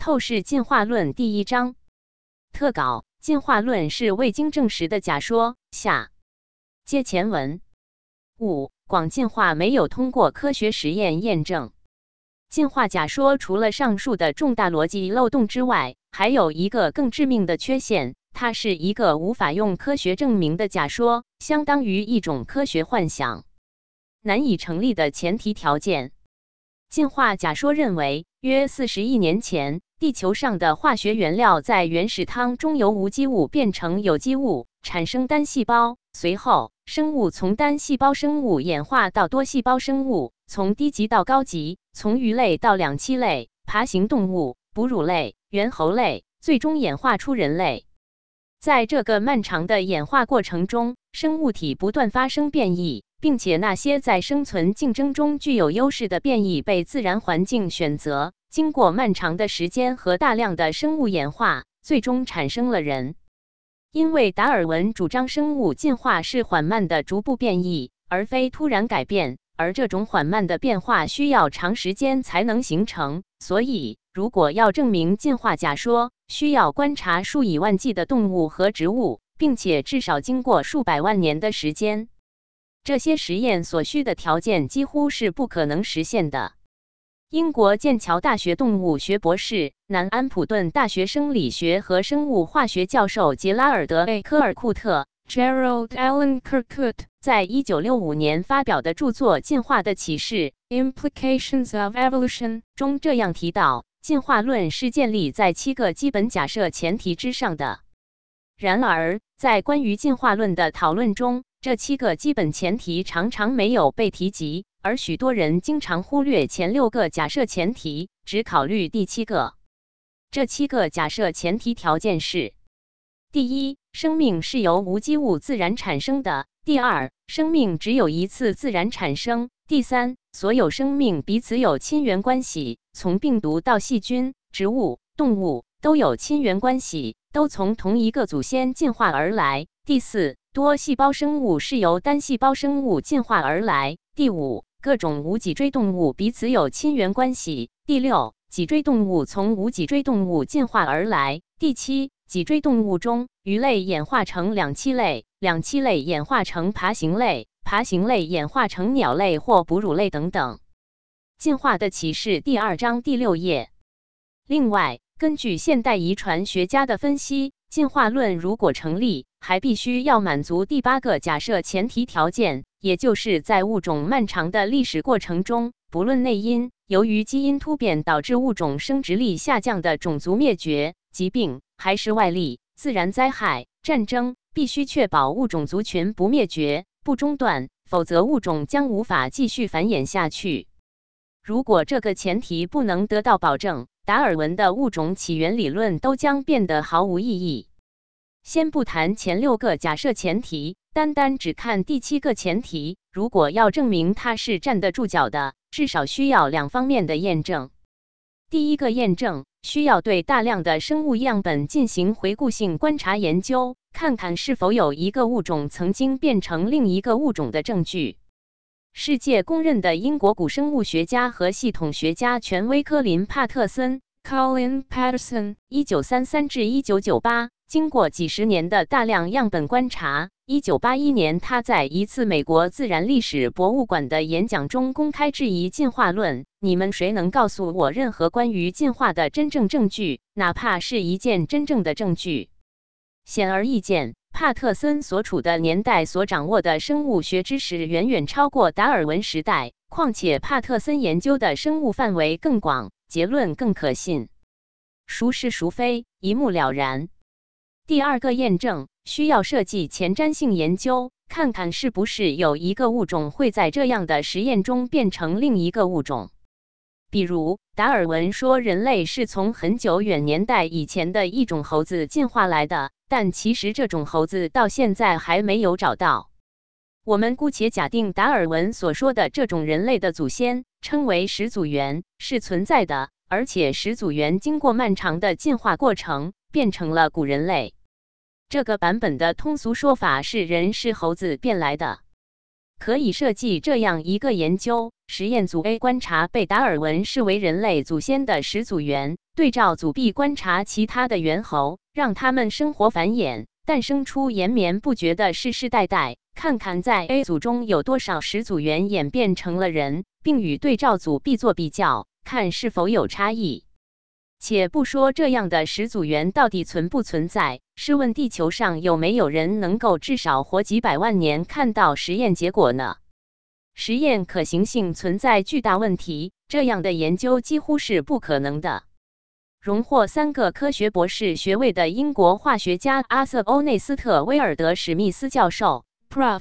透视进化论第一章特稿：进化论是未经证实的假说。下接前文五，广进化没有通过科学实验验证。进化假说除了上述的重大逻辑漏洞之外，还有一个更致命的缺陷，它是一个无法用科学证明的假说，相当于一种科学幻想，难以成立的前提条件。进化假说认为，约四十亿年前。地球上的化学原料在原始汤中由无机物变成有机物，产生单细胞。随后，生物从单细胞生物演化到多细胞生物，从低级到高级，从鱼类到两栖类、爬行动物、哺乳类、猿猴类，最终演化出人类。在这个漫长的演化过程中，生物体不断发生变异，并且那些在生存竞争中具有优势的变异被自然环境选择。经过漫长的时间和大量的生物演化，最终产生了人。因为达尔文主张生物进化是缓慢的逐步变异，而非突然改变，而这种缓慢的变化需要长时间才能形成。所以，如果要证明进化假说，需要观察数以万计的动物和植物，并且至少经过数百万年的时间。这些实验所需的条件几乎是不可能实现的。英国剑桥大学动物学博士、南安普顿大学生理学和生物化学教授杰拉尔德 ·A· 科尔库特 （Gerald Allen Kirkwood） 在一九六五年发表的著作《进化的启示》（Implications of Evolution） 中这样提到：进化论是建立在七个基本假设前提之上的。然而，在关于进化论的讨论中，这七个基本前提常常没有被提及。而许多人经常忽略前六个假设前提，只考虑第七个。这七个假设前提条件是：第一，生命是由无机物自然产生的；第二，生命只有一次自然产生；第三，所有生命彼此有亲缘关系，从病毒到细菌、植物、动物都有亲缘关系，都从同一个祖先进化而来；第四，多细胞生物是由单细胞生物进化而来；第五。各种无脊椎动物彼此有亲缘关系。第六，脊椎动物从无脊椎动物进化而来。第七，脊椎动物中，鱼类演化成两栖类，两栖类演化成爬行类，爬行类演化成鸟类或哺乳类等等。进化的启示第二章第六页。另外，根据现代遗传学家的分析。进化论如果成立，还必须要满足第八个假设前提条件，也就是在物种漫长的历史过程中，不论内因，由于基因突变导致物种生殖力下降的种族灭绝、疾病，还是外力、自然灾害、战争，必须确保物种族群不灭绝、不中断，否则物种将无法继续繁衍下去。如果这个前提不能得到保证，达尔文的物种起源理论都将变得毫无意义。先不谈前六个假设前提，单单只看第七个前提，如果要证明它是站得住脚的，至少需要两方面的验证。第一个验证需要对大量的生物样本进行回顾性观察研究，看看是否有一个物种曾经变成另一个物种的证据。世界公认的英国古生物学家和系统学家权威科林·帕特森 （Colin Patterson，一九三三至一九九八）经过几十年的大量样本观察，一九八一年他在一次美国自然历史博物馆的演讲中公开质疑进化论：“你们谁能告诉我任何关于进化的真正证据，哪怕是一件真正的证据？”显而易见。帕特森所处的年代所掌握的生物学知识远远超过达尔文时代，况且帕特森研究的生物范围更广，结论更可信。孰是孰非，一目了然。第二个验证需要设计前瞻性研究，看看是不是有一个物种会在这样的实验中变成另一个物种。比如，达尔文说人类是从很久远年代以前的一种猴子进化来的。但其实这种猴子到现在还没有找到。我们姑且假定达尔文所说的这种人类的祖先称为始祖猿是存在的，而且始祖猿经过漫长的进化过程变成了古人类。这个版本的通俗说法是人是猴子变来的。可以设计这样一个研究实验组：A 观察被达尔文视为人类祖先的始祖猿。对照组 B 观察其他的猿猴，让它们生活繁衍，诞生出延绵不绝的世世代代。看看在 A 组中有多少始祖猿演变成了人，并与对照组 B 做比较，看是否有差异。且不说这样的始祖猿到底存不存在，试问地球上有没有人能够至少活几百万年看到实验结果呢？实验可行性存在巨大问题，这样的研究几乎是不可能的。荣获三个科学博士学位的英国化学家阿瑟·欧内斯特·威尔德·史密斯教授 （Prof.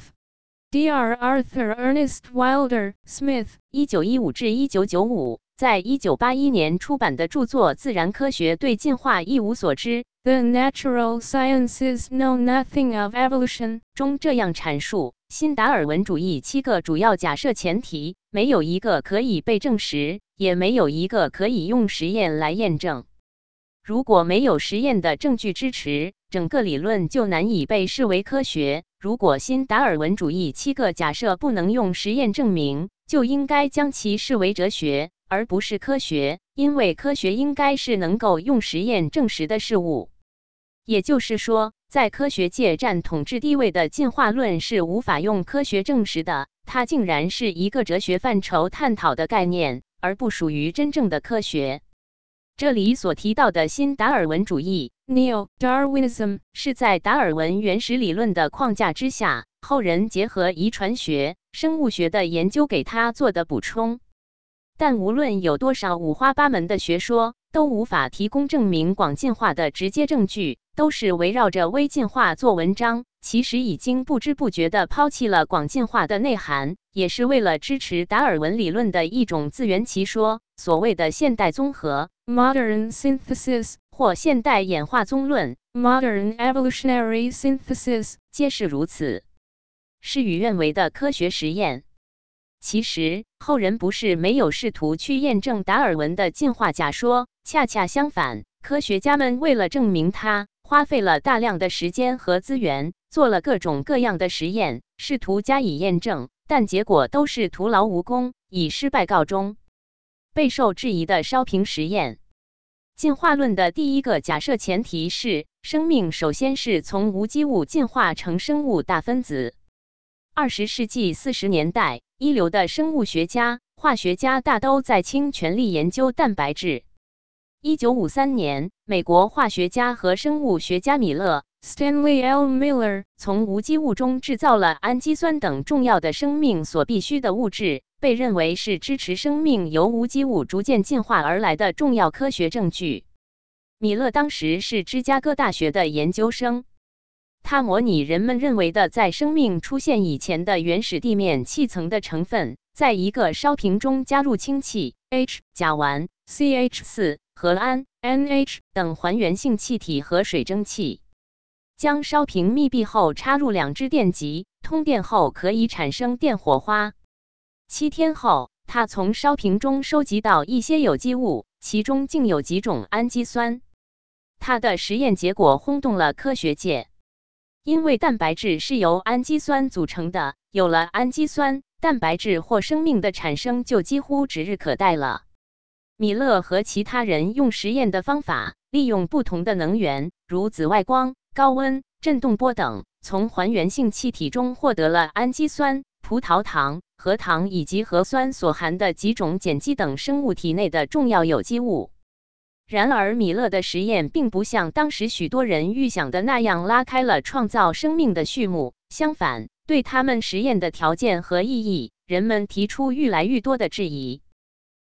Dr. Arthur Ernest Wilder Smith，一九一五至一九九五）在一九八一年出版的著作《自然科学对进化一无所知》（The Natural Sciences Know Nothing of Evolution） 中这样阐述：新达尔文主义七个主要假设前提，没有一个可以被证实，也没有一个可以用实验来验证。如果没有实验的证据支持，整个理论就难以被视为科学。如果新达尔文主义七个假设不能用实验证明，就应该将其视为哲学，而不是科学，因为科学应该是能够用实验证实的事物。也就是说，在科学界占统治地位的进化论是无法用科学证实的，它竟然是一个哲学范畴探讨的概念，而不属于真正的科学。这里所提到的新达尔文主义 （Neo-Darwinism） 是在达尔文原始理论的框架之下，后人结合遗传学、生物学的研究给他做的补充。但无论有多少五花八门的学说，都无法提供证明广进化的直接证据，都是围绕着微进化做文章。其实已经不知不觉地抛弃了广进化的内涵，也是为了支持达尔文理论的一种自圆其说。所谓的现代综合。Modern synthesis 或现代演化综论 （Modern evolutionary synthesis） 皆是如此。事与愿违的科学实验。其实后人不是没有试图去验证达尔文的进化假说，恰恰相反，科学家们为了证明它，花费了大量的时间和资源，做了各种各样的实验，试图加以验证，但结果都是徒劳无功，以失败告终。备受质疑的烧瓶实验。进化论的第一个假设前提是，生命首先是从无机物进化成生物大分子。二十世纪四十年代，一流的生物学家、化学家大都在倾全力研究蛋白质。一九五三年，美国化学家和生物学家米勒 （Stanley L. Miller） 从无机物中制造了氨基酸等重要的生命所必需的物质。被认为是支持生命由无机物逐渐进化而来的重要科学证据。米勒当时是芝加哥大学的研究生，他模拟人们认为的在生命出现以前的原始地面气层的成分，在一个烧瓶中加入氢气 （H）、甲烷 （CH4） 和氨 （NH） 等还原性气体和水蒸气，将烧瓶密闭后插入两支电极，通电后可以产生电火花。七天后，他从烧瓶中收集到一些有机物，其中竟有几种氨基酸。他的实验结果轰动了科学界，因为蛋白质是由氨基酸组成的，有了氨基酸，蛋白质或生命的产生就几乎指日可待了。米勒和其他人用实验的方法，利用不同的能源，如紫外光、高温、振动波等，从还原性气体中获得了氨基酸、葡萄糖。核糖以及核酸所含的几种碱基等生物体内的重要有机物。然而，米勒的实验并不像当时许多人预想的那样拉开了创造生命的序幕。相反，对他们实验的条件和意义，人们提出愈来愈多的质疑。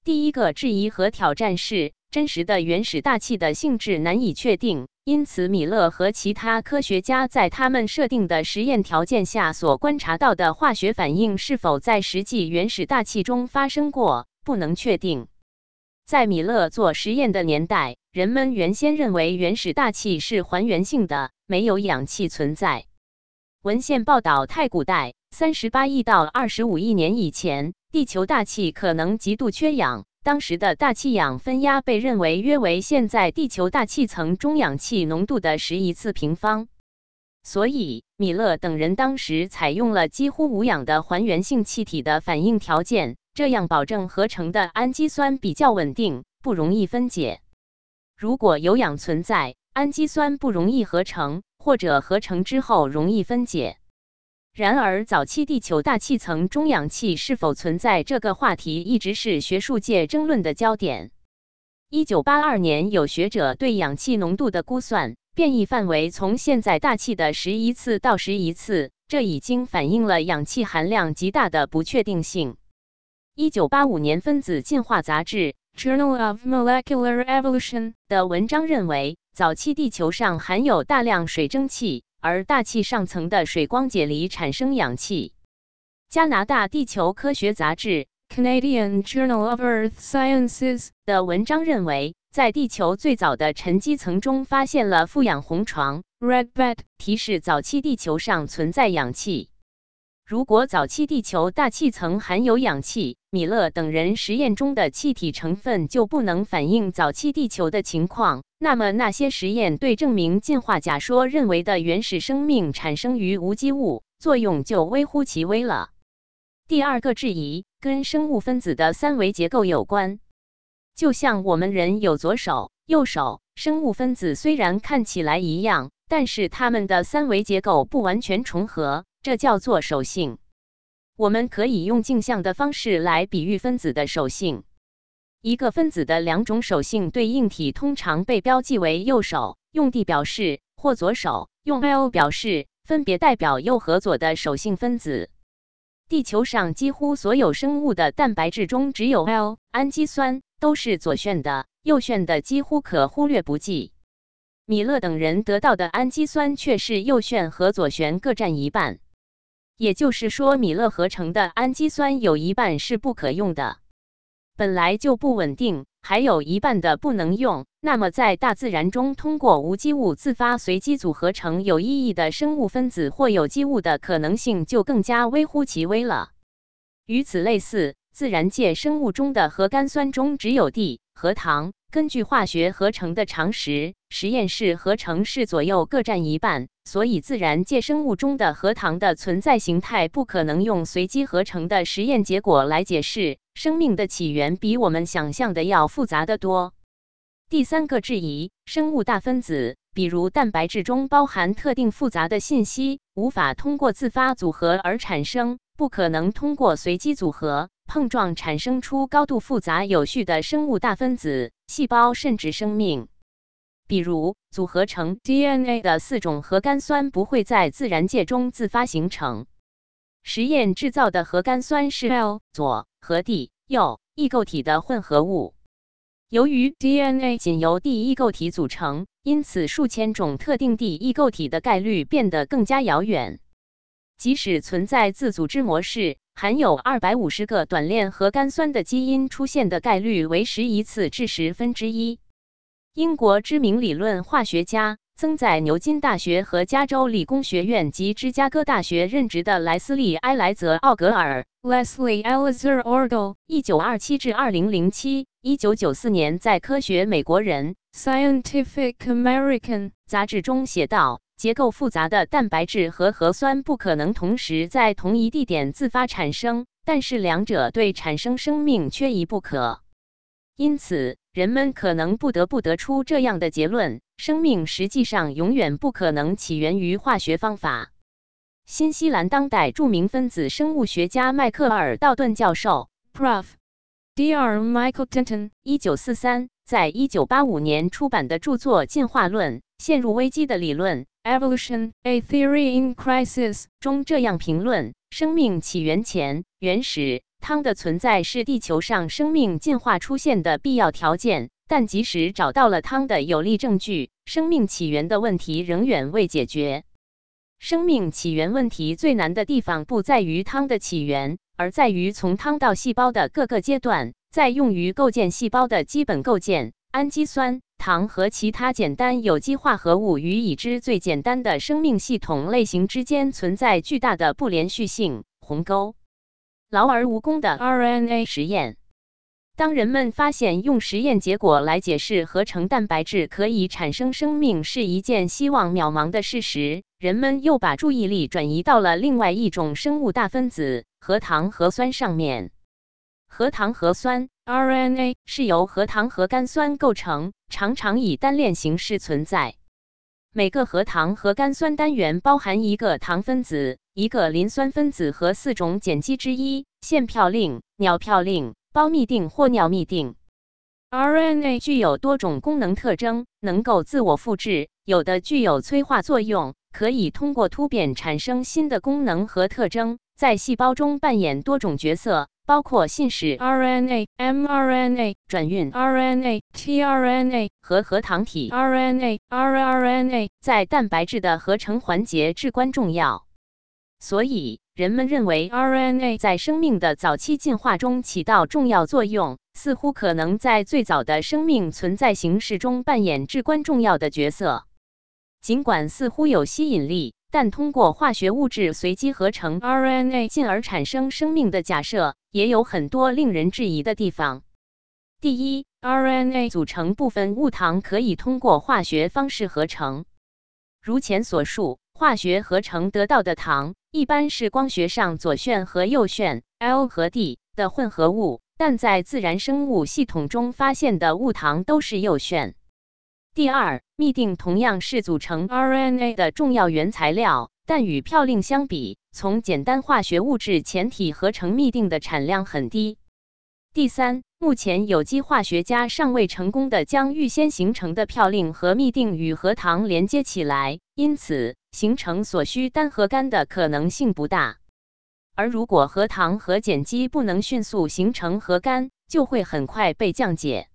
第一个质疑和挑战是：真实的原始大气的性质难以确定。因此，米勒和其他科学家在他们设定的实验条件下所观察到的化学反应是否在实际原始大气中发生过，不能确定。在米勒做实验的年代，人们原先认为原始大气是还原性的，没有氧气存在。文献报道，太古代三十八亿到二十五亿年以前，地球大气可能极度缺氧。当时的大气氧分压被认为约为现在地球大气层中氧气浓度的十一次平方，所以米勒等人当时采用了几乎无氧的还原性气体的反应条件，这样保证合成的氨基酸比较稳定，不容易分解。如果有氧存在，氨基酸不容易合成，或者合成之后容易分解。然而，早期地球大气层中氧气是否存在这个话题，一直是学术界争论的焦点。一九八二年，有学者对氧气浓度的估算，变异范围从现在大气的十一次到十一次，这已经反映了氧气含量极大的不确定性。一九八五年，分子进化杂志《Journal of Molecular Evolution》的文章认为，早期地球上含有大量水蒸气。而大气上层的水光解离产生氧气。加拿大地球科学杂志 （Canadian Journal of Earth Sciences） 的文章认为，在地球最早的沉积层中发现了富氧红床 （red bed），提示早期地球上存在氧气。如果早期地球大气层含有氧气，米勒等人实验中的气体成分就不能反映早期地球的情况。那么，那些实验对证明进化假说认为的原始生命产生于无机物作用就微乎其微了。第二个质疑跟生物分子的三维结构有关，就像我们人有左手、右手，生物分子虽然看起来一样，但是它们的三维结构不完全重合。这叫做手性。我们可以用镜像的方式来比喻分子的手性。一个分子的两种手性对应体通常被标记为右手用 D 表示，或左手用 L 表示，分别代表右和左的手性分子。地球上几乎所有生物的蛋白质中只有 L 氨基酸都是左旋的，右旋的几乎可忽略不计。米勒等人得到的氨基酸却是右旋和左旋各占一半。也就是说，米勒合成的氨基酸有一半是不可用的，本来就不稳定，还有一半的不能用。那么，在大自然中，通过无机物自发随机组合成有意义的生物分子或有机物的可能性就更加微乎其微了。与此类似，自然界生物中的核苷酸中只有 D 核糖。根据化学合成的常识，实验室合成是左右各占一半，所以自然界生物中的核糖的存在形态不可能用随机合成的实验结果来解释。生命的起源比我们想象的要复杂得多。第三个质疑：生物大分子，比如蛋白质中包含特定复杂的信息，无法通过自发组合而产生，不可能通过随机组合。碰撞产生出高度复杂有序的生物大分子、细胞甚至生命。比如，组合成 DNA 的四种核苷酸不会在自然界中自发形成。实验制造的核苷酸是 L 左和 D 右异构体的混合物。由于 DNA 仅由 D 异构体组成，因此数千种特定 D 异构体的概率变得更加遥远。即使存在自组织模式。含有二百五十个短链核苷酸的基因出现的概率为十一次至十分之一。英国知名理论化学家、曾在牛津大学和加州理工学院及芝加哥大学任职的莱斯利·埃莱泽·奥格尔 （Leslie Elizer Orgel），一九二七至二零零七，一九九四年在《科学美国人》（Scientific American） 杂志中写道。结构复杂的蛋白质和核酸不可能同时在同一地点自发产生，但是两者对产生生命缺一不可。因此，人们可能不得不得出这样的结论：生命实际上永远不可能起源于化学方法。新西兰当代著名分子生物学家迈克尔·道顿教授 （Prof. Dr. Michael Denton） 一九四三在一九八五年出版的著作《进化论：陷入危机的理论》。Evolution: A Theory in Crisis 中这样评论：生命起源前，原始汤的存在是地球上生命进化出现的必要条件。但即使找到了汤的有力证据，生命起源的问题仍远未解决。生命起源问题最难的地方不在于汤的起源，而在于从汤到细胞的各个阶段，在用于构建细胞的基本构件——氨基酸。糖和其他简单有机化合物与已知最简单的生命系统类型之间存在巨大的不连续性鸿沟。劳而无功的 RNA 实验。当人们发现用实验结果来解释合成蛋白质可以产生生命是一件希望渺茫的事实，人们又把注意力转移到了另外一种生物大分子——核糖核酸上面。核糖核酸。RNA 是由核糖核苷酸构成，常常以单链形式存在。每个核糖核苷酸单元包含一个糖分子、一个磷酸分子和四种碱基之一：腺嘌呤、鸟嘌呤、胞嘧啶或尿嘧啶。RNA 具有多种功能特征，能够自我复制，有的具有催化作用，可以通过突变产生新的功能和特征，在细胞中扮演多种角色。包括信使 RNA、mRNA、转运 RNA、tRNA 和核糖体 RNA、rRNA 在蛋白质的合成环节至关重要。所以，人们认为 RNA 在生命的早期进化中起到重要作用，似乎可能在最早的生命存在形式中扮演至关重要的角色。尽管似乎有吸引力。但通过化学物质随机合成 RNA 进而产生生命的假设，也有很多令人质疑的地方。第一，RNA 组成部分物糖可以通过化学方式合成。如前所述，化学合成得到的糖一般是光学上左旋和右旋 L 和 D 的混合物，但在自然生物系统中发现的物糖都是右旋。第二，嘧啶同样是组成 RNA 的重要原材料，但与嘌呤相比，从简单化学物质前体合成嘧啶的产量很低。第三，目前有机化学家尚未成功的将预先形成的嘌呤和嘧啶与核糖连接起来，因此形成所需单核苷的可能性不大。而如果核糖和碱基不能迅速形成核苷，就会很快被降解。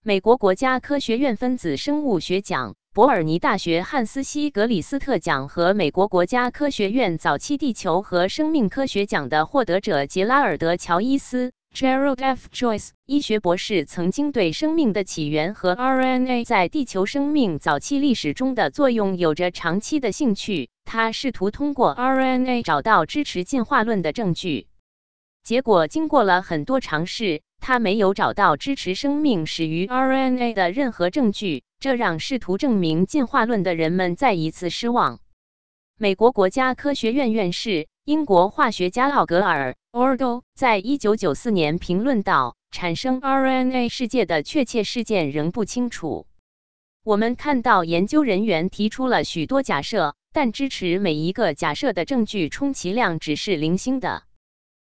美国国家科学院分子生物学奖、伯尔尼大学汉斯西格里斯特奖和美国国家科学院早期地球和生命科学奖的获得者杰拉尔德·乔伊斯 （Gerald F. Joyce） 医学博士曾经对生命的起源和 RNA 在地球生命早期历史中的作用有着长期的兴趣。他试图通过 RNA 找到支持进化论的证据，结果经过了很多尝试。他没有找到支持生命始于 RNA 的任何证据，这让试图证明进化论的人们再一次失望。美国国家科学院院士、英国化学家奥格尔 （Ordo） 在一九九四年评论道：“产生 RNA 世界的确切事件仍不清楚。我们看到研究人员提出了许多假设，但支持每一个假设的证据充其量只是零星的。”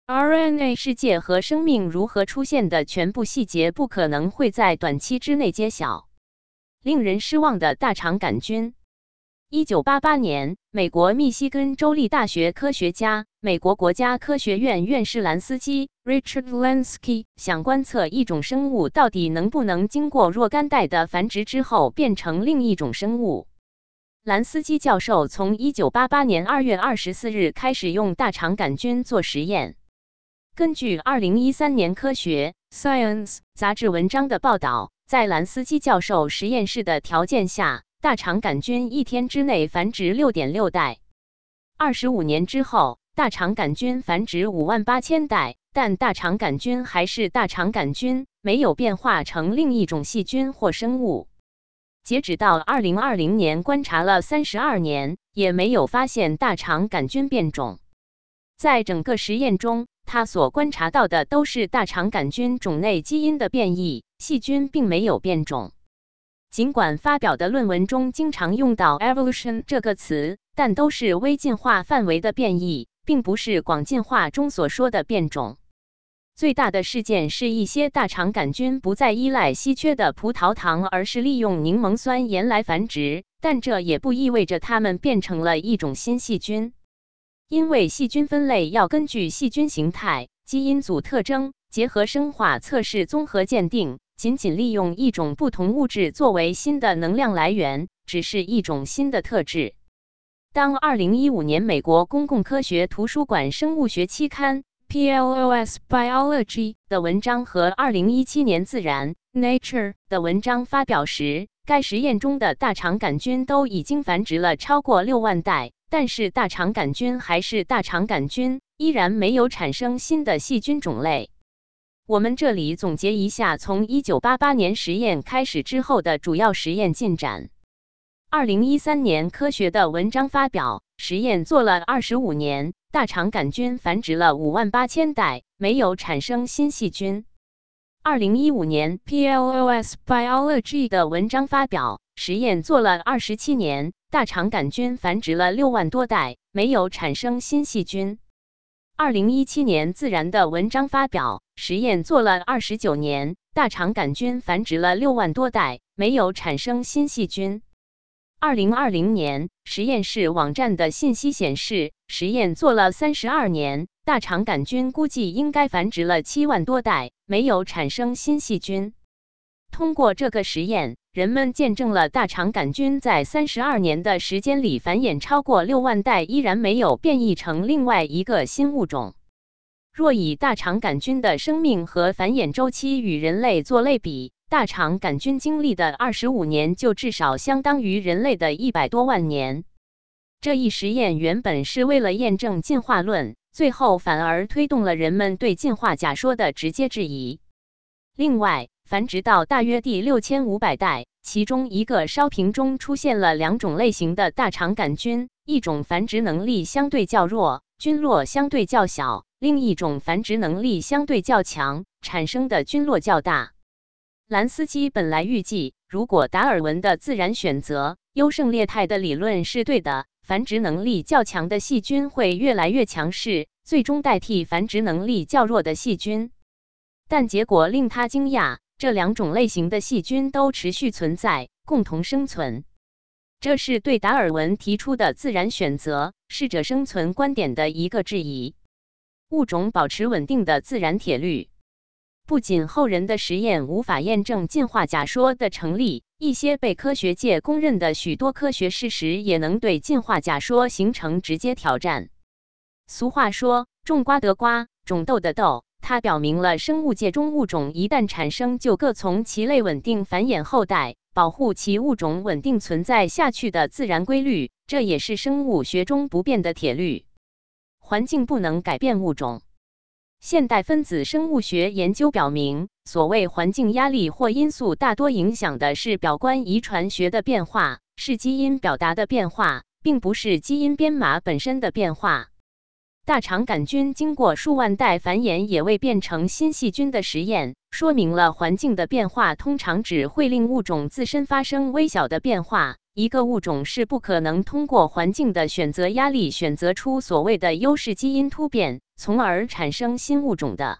RNA 世界和生命如何出现的全部细节不可能会在短期之内揭晓。令人失望的大肠杆菌。一九八八年，美国密西根州立大学科学家、美国国家科学院院士兰斯基 （Richard Lansky） 想观测一种生物到底能不能经过若干代的繁殖之后变成另一种生物。兰斯基教授从一九八八年二月二十四日开始用大肠杆菌做实验。根据二零一三年《科学 Science》杂志文章的报道，在兰斯基教授实验室的条件下，大肠杆菌一天之内繁殖六点六代。二十五年之后，大肠杆菌繁殖五万八千代，但大肠杆菌还是大肠杆菌，没有变化成另一种细菌或生物。截止到二零二零年，观察了三十二年，也没有发现大肠杆菌变种。在整个实验中，他所观察到的都是大肠杆菌种内基因的变异，细菌并没有变种。尽管发表的论文中经常用到 evolution 这个词，但都是微进化范围的变异，并不是广进化中所说的变种。最大的事件是一些大肠杆菌不再依赖稀缺的葡萄糖，而是利用柠檬酸盐来繁殖，但这也不意味着它们变成了一种新细菌。因为细菌分类要根据细菌形态、基因组特征，结合生化测试综合鉴定。仅仅利用一种不同物质作为新的能量来源，只是一种新的特质。当2015年美国公共科学图书馆生物学期刊 PLOS Biology 的文章和2017年自然 Nature 的文章发表时，该实验中的大肠杆菌都已经繁殖了超过六万代。但是大肠杆菌还是大肠杆菌，依然没有产生新的细菌种类。我们这里总结一下从1988年实验开始之后的主要实验进展。2013年科学的文章发表，实验做了25年，大肠杆菌繁殖了5万八千代，没有产生新细菌。二零一五年 PLOS Biology 的文章发表，实验做了二十七年，大肠杆菌繁殖了六万多代，没有产生新细菌。二零一七年自然的文章发表，实验做了二十九年，大肠杆菌繁殖了六万多代，没有产生新细菌。二零二零年实验室网站的信息显示，实验做了三十二年，大肠杆菌估计应该繁殖了七万多代，没有产生新细菌。通过这个实验，人们见证了大肠杆菌在三十二年的时间里繁衍超过六万代，依然没有变异成另外一个新物种。若以大肠杆菌的生命和繁衍周期与人类做类比，大肠杆菌经历的二十五年，就至少相当于人类的一百多万年。这一实验原本是为了验证进化论，最后反而推动了人们对进化假说的直接质疑。另外，繁殖到大约第六千五百代，其中一个烧瓶中出现了两种类型的大肠杆菌，一种繁殖能力相对较弱，菌落相对较小；另一种繁殖能力相对较强，产生的菌落较大。兰斯基本来预计，如果达尔文的自然选择优胜劣汰的理论是对的，繁殖能力较强的细菌会越来越强势，最终代替繁殖能力较弱的细菌。但结果令他惊讶，这两种类型的细菌都持续存在，共同生存。这是对达尔文提出的自然选择适者生存观点的一个质疑。物种保持稳定的自然铁律。不仅后人的实验无法验证进化假说的成立，一些被科学界公认的许多科学事实也能对进化假说形成直接挑战。俗话说“种瓜得瓜，种豆得豆”，它表明了生物界中物种一旦产生，就各从其类，稳定繁衍后代，保护其物种稳定存在下去的自然规律。这也是生物学中不变的铁律。环境不能改变物种。现代分子生物学研究表明，所谓环境压力或因素，大多影响的是表观遗传学的变化，是基因表达的变化，并不是基因编码本身的变化。大肠杆菌经过数万代繁衍也未变成新细菌的实验，说明了环境的变化通常只会令物种自身发生微小的变化。一个物种是不可能通过环境的选择压力选择出所谓的优势基因突变，从而产生新物种的。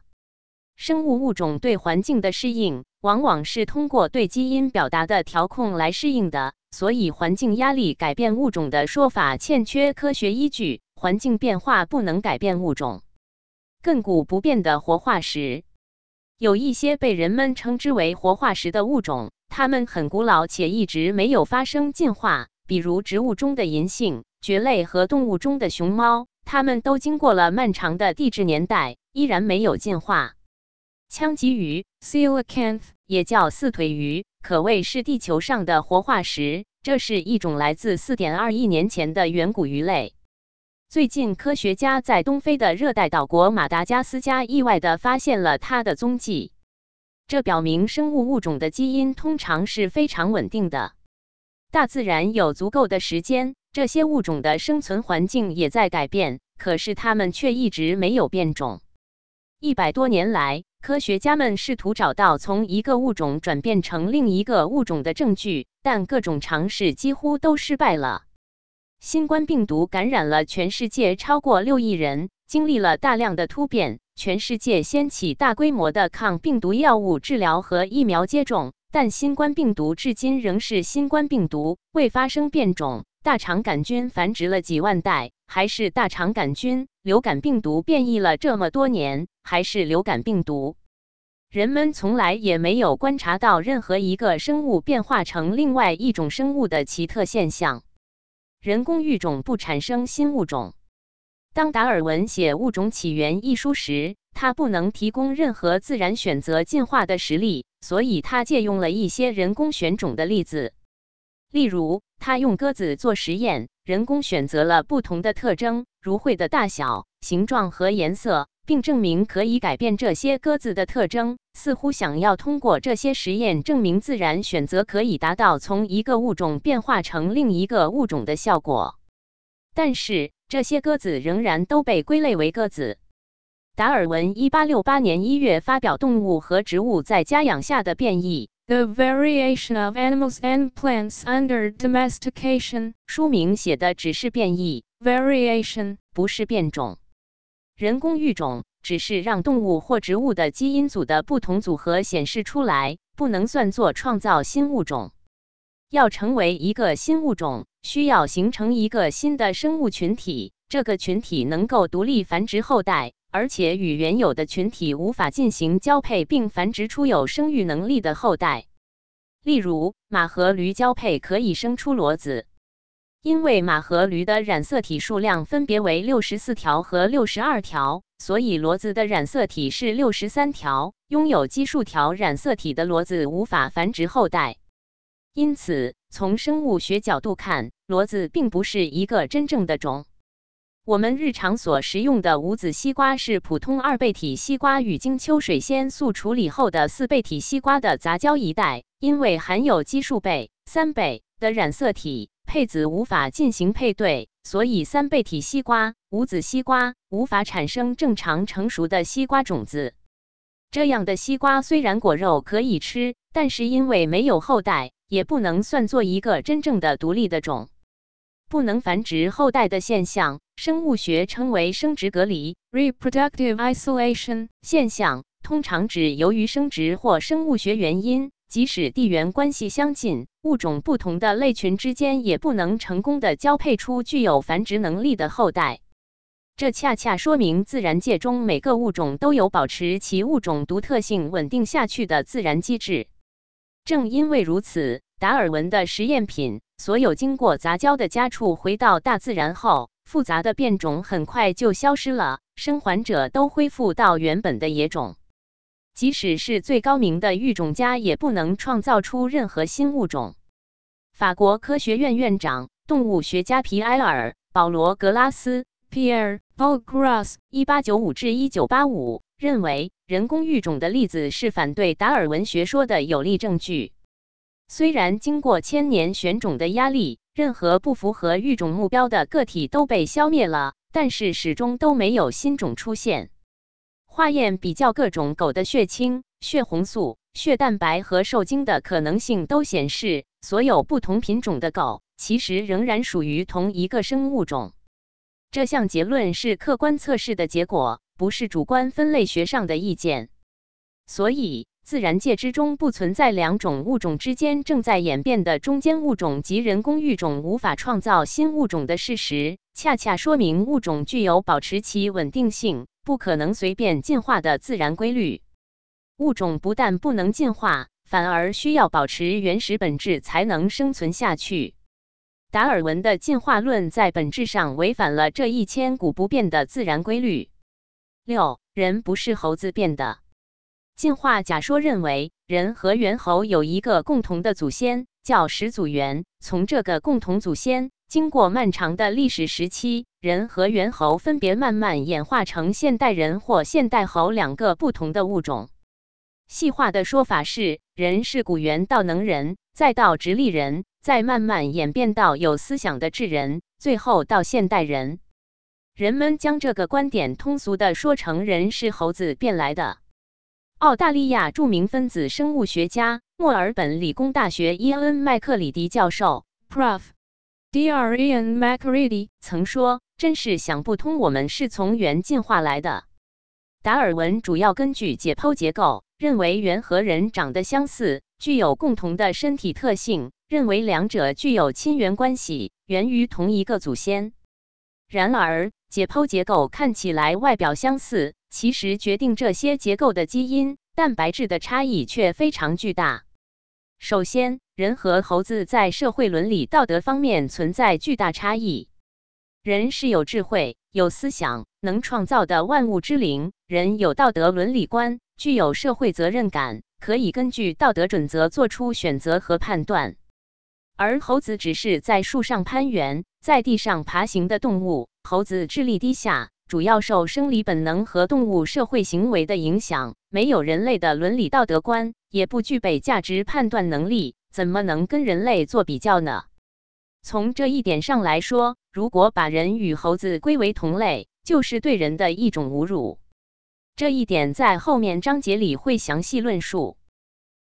生物物种对环境的适应，往往是通过对基因表达的调控来适应的。所以，环境压力改变物种的说法欠缺科学依据。环境变化不能改变物种。亘古不变的活化石，有一些被人们称之为活化石的物种。它们很古老且一直没有发生进化，比如植物中的银杏、蕨类和动物中的熊猫，它们都经过了漫长的地质年代，依然没有进化。枪棘鱼 （Coelacanth） 也叫四腿鱼，可谓是地球上的活化石。这是一种来自4.2亿年前的远古鱼类。最近，科学家在东非的热带岛国马达加斯加意外地发现了它的踪迹。这表明生物物种的基因通常是非常稳定的。大自然有足够的时间，这些物种的生存环境也在改变，可是它们却一直没有变种。一百多年来，科学家们试图找到从一个物种转变成另一个物种的证据，但各种尝试几乎都失败了。新冠病毒感染了全世界超过六亿人，经历了大量的突变。全世界掀起大规模的抗病毒药物治疗和疫苗接种，但新冠病毒至今仍是新冠病毒，未发生变种。大肠杆菌繁殖了几万代，还是大肠杆菌。流感病毒变异了这么多年，还是流感病毒。人们从来也没有观察到任何一个生物变化成另外一种生物的奇特现象。人工育种不产生新物种。当达尔文写《物种起源》一书时，他不能提供任何自然选择进化的实例，所以他借用了一些人工选种的例子。例如，他用鸽子做实验，人工选择了不同的特征，如喙的大小、形状和颜色，并证明可以改变这些鸽子的特征，似乎想要通过这些实验证明自然选择可以达到从一个物种变化成另一个物种的效果。但是，这些鸽子仍然都被归类为鸽子。达尔文1868年1月发表《动物和植物在家养下的变异》。The variation of animals and plants under domestication。书名写的只是变异，variation 不是变种。人工育种只是让动物或植物的基因组的不同组合显示出来，不能算作创造新物种。要成为一个新物种，需要形成一个新的生物群体，这个群体能够独立繁殖后代。而且与原有的群体无法进行交配并繁殖出有生育能力的后代。例如，马和驴交配可以生出骡子，因为马和驴的染色体数量分别为六十四条和六十二条，所以骡子的染色体是六十三条。拥有奇数条染色体的骡子无法繁殖后代。因此，从生物学角度看，骡子并不是一个真正的种。我们日常所食用的无籽西瓜是普通二倍体西瓜与经秋水仙素处理后的四倍体西瓜的杂交一代，因为含有奇数倍、三倍的染色体，配子无法进行配对，所以三倍体西瓜、无籽西瓜无法产生正常成熟的西瓜种子。这样的西瓜虽然果肉可以吃，但是因为没有后代，也不能算作一个真正的独立的种。不能繁殖后代的现象，生物学称为生殖隔离 （reproductive isolation） 现象，通常指由于生殖或生物学原因，即使地缘关系相近、物种不同的类群之间也不能成功的交配出具有繁殖能力的后代。这恰恰说明自然界中每个物种都有保持其物种独特性稳定下去的自然机制。正因为如此，达尔文的实验品。所有经过杂交的家畜回到大自然后，复杂的变种很快就消失了，生还者都恢复到原本的野种。即使是最高明的育种家，也不能创造出任何新物种。法国科学院院长、动物学家皮埃尔·保罗·格拉斯 （Pierre Paul Grass，1895-1985） 认为，人工育种的例子是反对达尔文学说的有力证据。虽然经过千年选种的压力，任何不符合育种目标的个体都被消灭了，但是始终都没有新种出现。化验比较各种狗的血清、血红素、血蛋白和受精的可能性，都显示所有不同品种的狗其实仍然属于同一个生物种。这项结论是客观测试的结果，不是主观分类学上的意见。所以。自然界之中不存在两种物种之间正在演变的中间物种及人工育种无法创造新物种的事实，恰恰说明物种具有保持其稳定性、不可能随便进化的自然规律。物种不但不能进化，反而需要保持原始本质才能生存下去。达尔文的进化论在本质上违反了这一千古不变的自然规律。六，人不是猴子变的。进化假说认为，人和猿猴有一个共同的祖先，叫始祖猿。从这个共同祖先，经过漫长的历史时期，人和猿猴分别慢慢演化成现代人或现代猴两个不同的物种。细化的说法是，人是古猿到能人，再到直立人，再慢慢演变到有思想的智人，最后到现代人。人们将这个观点通俗的说成，人是猴子变来的。澳大利亚著名分子生物学家、墨尔本理工大学伊恩·麦克里迪教授 （Prof. Dr. Ian McCready） 曾说：“真是想不通，我们是从猿进化来的。”达尔文主要根据解剖结构，认为猿和人长得相似，具有共同的身体特性，认为两者具有亲缘关系，源于同一个祖先。然而，解剖结构看起来外表相似。其实，决定这些结构的基因蛋白质的差异却非常巨大。首先，人和猴子在社会伦理道德方面存在巨大差异。人是有智慧、有思想、能创造的万物之灵。人有道德伦理观，具有社会责任感，可以根据道德准则做出选择和判断。而猴子只是在树上攀援、在地上爬行的动物。猴子智力低下。主要受生理本能和动物社会行为的影响，没有人类的伦理道德观，也不具备价值判断能力，怎么能跟人类做比较呢？从这一点上来说，如果把人与猴子归为同类，就是对人的一种侮辱。这一点在后面章节里会详细论述。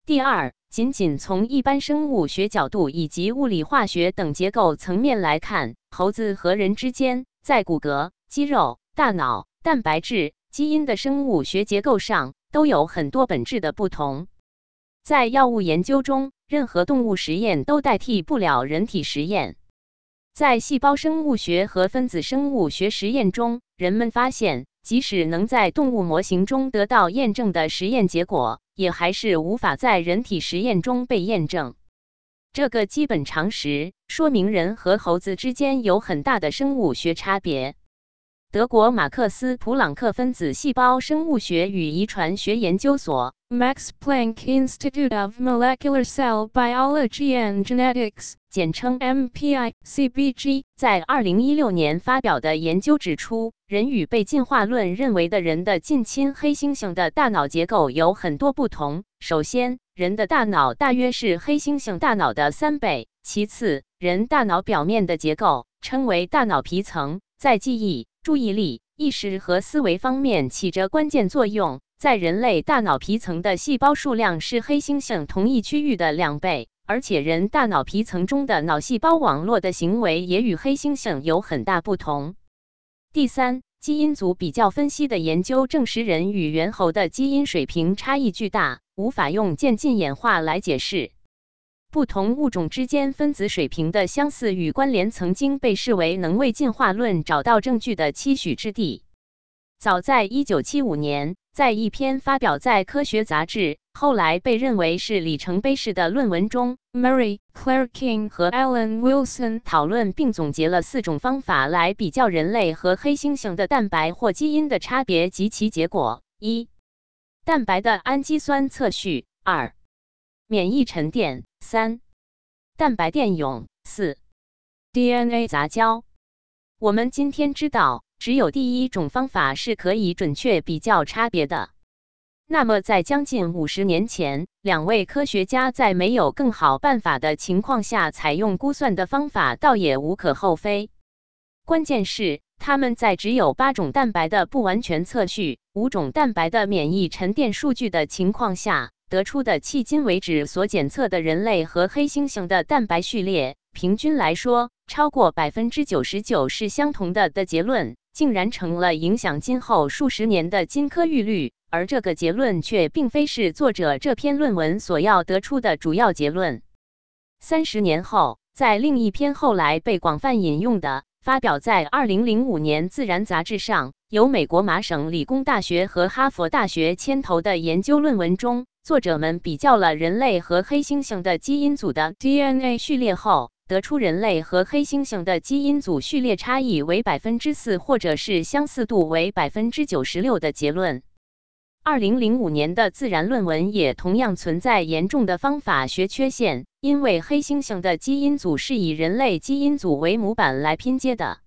第二，仅仅从一般生物学角度以及物理化学等结构层面来看，猴子和人之间在骨骼、肌肉、大脑、蛋白质、基因的生物学结构上都有很多本质的不同。在药物研究中，任何动物实验都代替不了人体实验。在细胞生物学和分子生物学实验中，人们发现，即使能在动物模型中得到验证的实验结果，也还是无法在人体实验中被验证。这个基本常识说明人和猴子之间有很大的生物学差别。德国马克思普朗克分子细胞生物学与遗传学研究所 （Max Planck Institute of Molecular Cell Biology and Genetics），简称 MPI-CBG，在2016年发表的研究指出，人与被进化论认为的人的近亲黑猩猩的大脑结构有很多不同。首先，人的大脑大约是黑猩猩大脑的三倍；其次，人大脑表面的结构称为大脑皮层，在记忆。注意力、意识和思维方面起着关键作用。在人类大脑皮层的细胞数量是黑猩猩同一区域的两倍，而且人大脑皮层中的脑细胞网络的行为也与黑猩猩有很大不同。第三，基因组比较分析的研究证实，人与猿猴的基因水平差异巨大，无法用渐进演化来解释。不同物种之间分子水平的相似与关联，曾经被视为能为进化论找到证据的期许之地。早在1975年，在一篇发表在《科学》杂志，后来被认为是里程碑式的论文中，Mary Claire King 和 Alan Wilson 讨论并总结了四种方法来比较人类和黑猩猩的蛋白或基因的差别及其结果：一、蛋白的氨基酸测序；二、免疫沉淀。三、蛋白电泳；四、DNA 杂交。我们今天知道，只有第一种方法是可以准确比较差别的。那么，在将近五十年前，两位科学家在没有更好办法的情况下采用估算的方法，倒也无可厚非。关键是，他们在只有八种蛋白的不完全测序、五种蛋白的免疫沉淀数据的情况下。得出的迄今为止所检测的人类和黑猩猩的蛋白序列，平均来说超过百分之九十九是相同的的结论，竟然成了影响今后数十年的金科玉律。而这个结论却并非是作者这篇论文所要得出的主要结论。三十年后，在另一篇后来被广泛引用的、发表在二零零五年《自然》杂志上，由美国麻省理工大学和哈佛大学牵头的研究论文中。作者们比较了人类和黑猩猩的基因组的 DNA 序列后，得出人类和黑猩猩的基因组序列差异为百分之四，或者是相似度为百分之九十六的结论。二零零五年的自然论文也同样存在严重的方法学缺陷，因为黑猩猩的基因组是以人类基因组为模板来拼接的。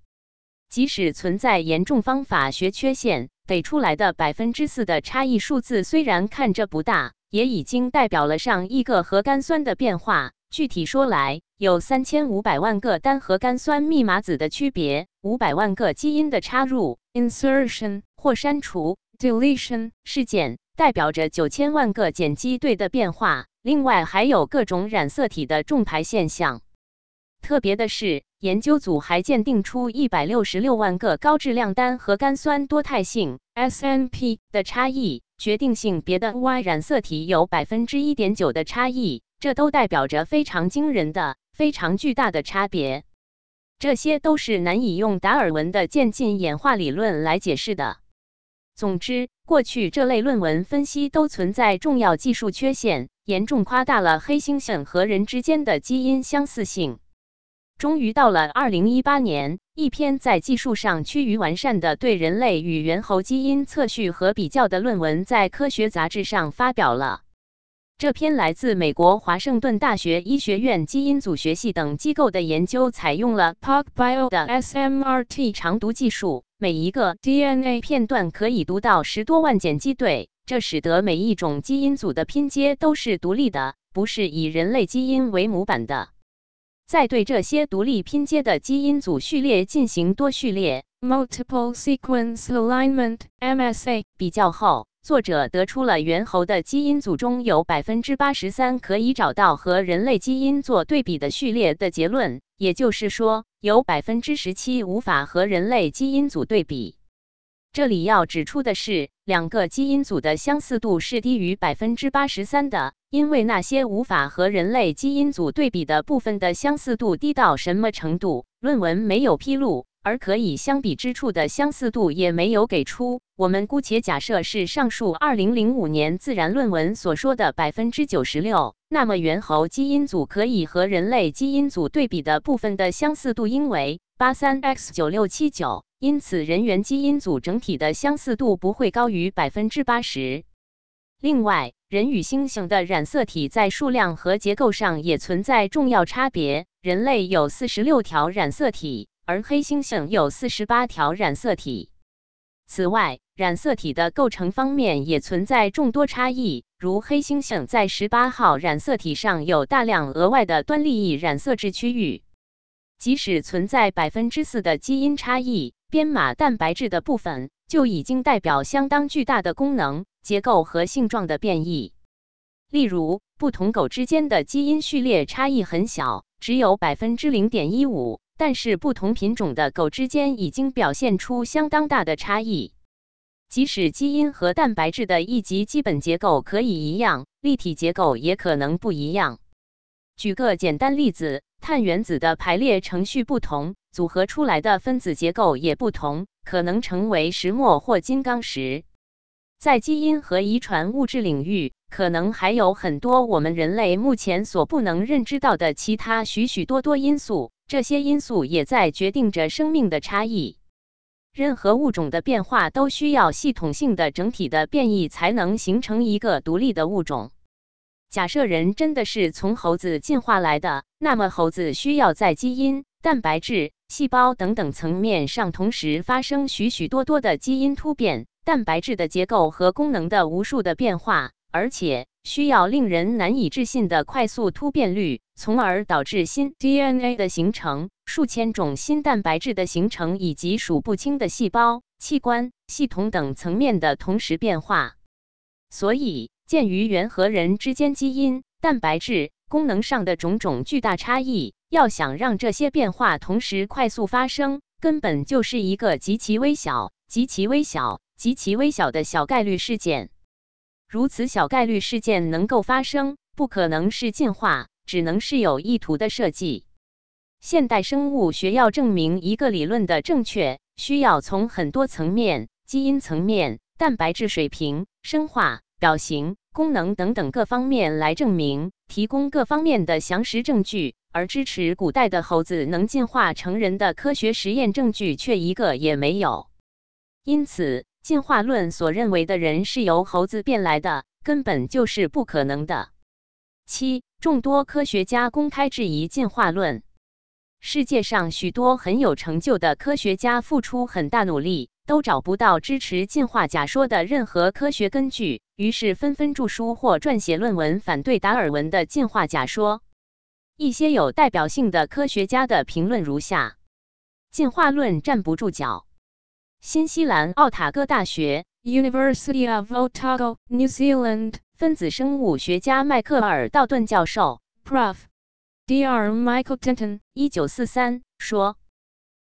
即使存在严重方法学缺陷，给出来的百分之四的差异数字虽然看着不大。也已经代表了上亿个核苷酸的变化。具体说来，有三千五百万个单核苷酸密码子的区别，五百万个基因的插入 （insertion） 或删除 （deletion） 事件，代表着九千万个碱基对的变化。另外，还有各种染色体的重排现象。特别的是，研究组还鉴定出一百六十六万个高质量单核苷酸多态性 （SNP） 的差异。决定性别的 Y 染色体有百分之一点九的差异，这都代表着非常惊人的、非常巨大的差别。这些都是难以用达尔文的渐进演化理论来解释的。总之，过去这类论文分析都存在重要技术缺陷，严重夸大了黑猩猩和人之间的基因相似性。终于到了二零一八年，一篇在技术上趋于完善的对人类与猿猴基因测序和比较的论文在科学杂志上发表了。这篇来自美国华盛顿大学医学院基因组学系等机构的研究，采用了 PacBio 的 SMRT 长读技术，每一个 DNA 片段可以读到十多万碱基对，这使得每一种基因组的拼接都是独立的，不是以人类基因为模板的。在对这些独立拼接的基因组序列进行多序列，Multiple Sequence Alignment MSA 比较后，作者得出了猿猴的基因组中有百分之八十三可以找到和人类基因做对比的序列的结论，也就是说，有百分之十七无法和人类基因组对比。这里要指出的是，两个基因组的相似度是低于百分之八十三的，因为那些无法和人类基因组对比的部分的相似度低到什么程度，论文没有披露，而可以相比之处的相似度也没有给出。我们姑且假设是上述二零零五年自然论文所说的百分之九十六，那么猿猴基因组可以和人类基因组对比的部分的相似度应为八三 x 九六七九。因此，人猿基因组整体的相似度不会高于百分之八十。另外，人与猩猩的染色体在数量和结构上也存在重要差别。人类有四十六条染色体，而黑猩猩有四十八条染色体。此外，染色体的构成方面也存在众多差异，如黑猩猩在十八号染色体上有大量额外的端粒异染色质区域。即使存在百分之四的基因差异。编码蛋白质的部分就已经代表相当巨大的功能、结构和性状的变异。例如，不同狗之间的基因序列差异很小，只有百分之零点一五，但是不同品种的狗之间已经表现出相当大的差异。即使基因和蛋白质的一级基本结构可以一样，立体结构也可能不一样。举个简单例子，碳原子的排列程序不同。组合出来的分子结构也不同，可能成为石墨或金刚石。在基因和遗传物质领域，可能还有很多我们人类目前所不能认知到的其他许许多多因素。这些因素也在决定着生命的差异。任何物种的变化都需要系统性的整体的变异才能形成一个独立的物种。假设人真的是从猴子进化来的，那么猴子需要在基因、蛋白质。细胞等等层面上同时发生许许多多的基因突变，蛋白质的结构和功能的无数的变化，而且需要令人难以置信的快速突变率，从而导致新 DNA 的形成、数千种新蛋白质的形成以及数不清的细胞、器官、系统等层面的同时变化。所以，鉴于猿和人之间基因、蛋白质功能上的种种巨大差异。要想让这些变化同时快速发生，根本就是一个极其微小、极其微小、极其微小的小概率事件。如此小概率事件能够发生，不可能是进化，只能是有意图的设计。现代生物学要证明一个理论的正确，需要从很多层面：基因层面、蛋白质水平、生化、表型、功能等等各方面来证明，提供各方面的详实证据。而支持古代的猴子能进化成人的科学实验证据却一个也没有，因此进化论所认为的人是由猴子变来的，根本就是不可能的。七，众多科学家公开质疑进化论。世界上许多很有成就的科学家付出很大努力，都找不到支持进化假说的任何科学根据，于是纷纷著书或撰写论文反对达尔文的进化假说。一些有代表性的科学家的评论如下：进化论站不住脚。新西兰奥塔哥大学 （University of Otago, New Zealand） 分子生物学家迈克尔·道顿教授 （Prof. Dr. Michael Denton） 一九四三说，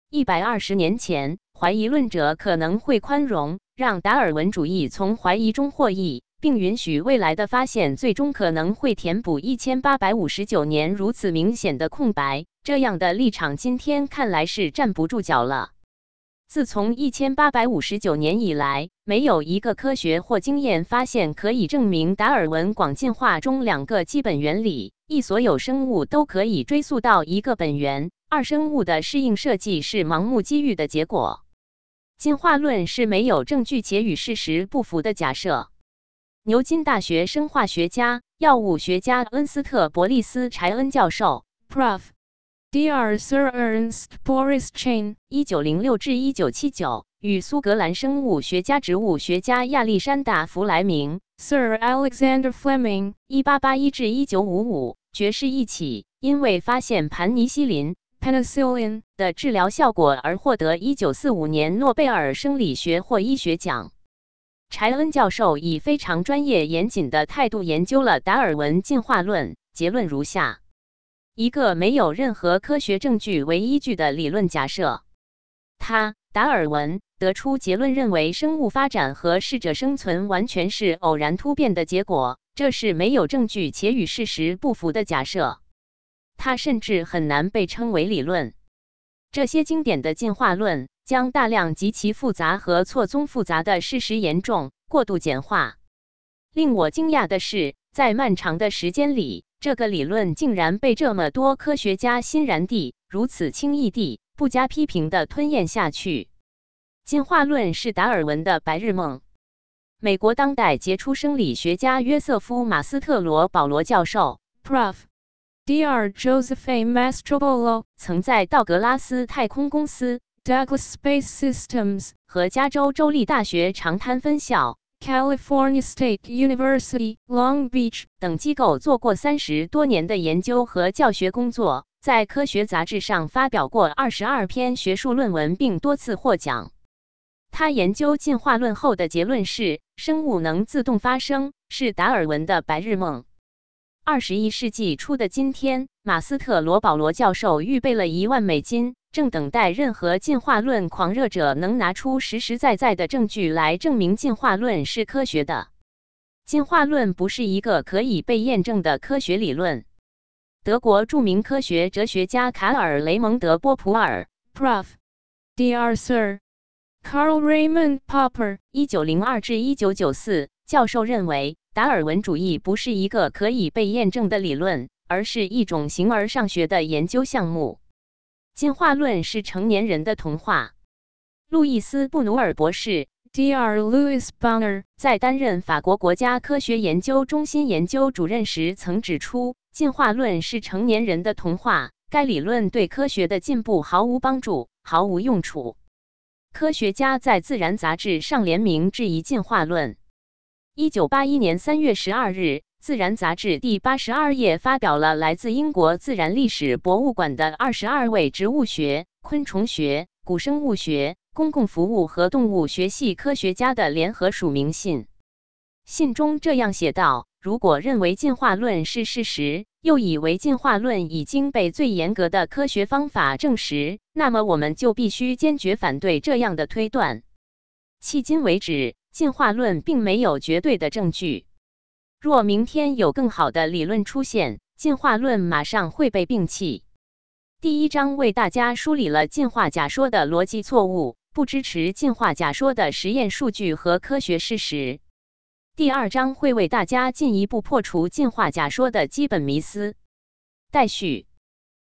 一百二十年前，怀疑论者可能会宽容，让达尔文主义从怀疑中获益。并允许未来的发现最终可能会填补一千八百五十九年如此明显的空白。这样的立场今天看来是站不住脚了。自从一千八百五十九年以来，没有一个科学或经验发现可以证明达尔文广进化中两个基本原理：一，所有生物都可以追溯到一个本源；二，生物的适应设计是盲目机遇的结果。进化论是没有证据且与事实不符的假设。牛津大学生化学家、药物学家恩斯特·伯利斯·柴恩教授 （Prof. Dr. Sir Ernst Boris Chain，一九零六至一九七九）与苏格兰生物学家、植物学家亚历山大·弗莱明 （Sir Alexander Fleming，一八八一至一九五五）爵士一起，因为发现盘尼西林 penicillin 的治疗效果而获得一九四五年诺贝尔生理学或医学奖。柴恩教授以非常专业严谨的态度研究了达尔文进化论，结论如下：一个没有任何科学证据为依据的理论假设。他达尔文得出结论，认为生物发展和适者生存完全是偶然突变的结果，这是没有证据且与事实不符的假设。它甚至很难被称为理论。这些经典的进化论将大量极其复杂和错综复杂的事实严重过度简化。令我惊讶的是，在漫长的时间里，这个理论竟然被这么多科学家欣然地、如此轻易地、不加批评地吞咽下去。进化论是达尔文的白日梦。美国当代杰出生理学家约瑟夫·马斯特罗保罗教授 Prof. Dr. Joseph A. Mastrobolo 曾在道格拉斯太空公司 Douglas Space Systems 和加州州立大学长滩分校 California State University Long Beach 等机构做过三十多年的研究和教学工作，在科学杂志上发表过二十二篇学术论文，并多次获奖。他研究进化论后的结论是：生物能自动发生，是达尔文的白日梦。二十一世纪初的今天，马斯特罗保罗教授预备了一万美金，正等待任何进化论狂热者能拿出实实在在的证据来证明进化论是科学的。进化论不是一个可以被验证的科学理论。德国著名科学哲学家卡尔雷蒙德波普尔 Prof. Dr. Sir. Carl Raymond Popper 一九零二至一九九四教授认为。达尔文主义不是一个可以被验证的理论，而是一种形而上学的研究项目。进化论是成年人的童话。路易斯·布努尔博士 （Dr. Louis Bonner） 在担任法国国家科学研究中心研究主任时曾指出，进化论是成年人的童话。该理论对科学的进步毫无帮助，毫无用处。科学家在《自然》杂志上联名质疑进化论。一九八一年三月十二日，《自然》杂志第八十二页发表了来自英国自然历史博物馆的二十二位植物学、昆虫学、古生物学、公共服务和动物学系科学家的联合署名信。信中这样写道：“如果认为进化论是事实，又以为进化论已经被最严格的科学方法证实，那么我们就必须坚决反对这样的推断。迄今为止。”进化论并没有绝对的证据。若明天有更好的理论出现，进化论马上会被摒弃。第一章为大家梳理了进化假说的逻辑错误，不支持进化假说的实验数据和科学事实。第二章会为大家进一步破除进化假说的基本迷思。待续。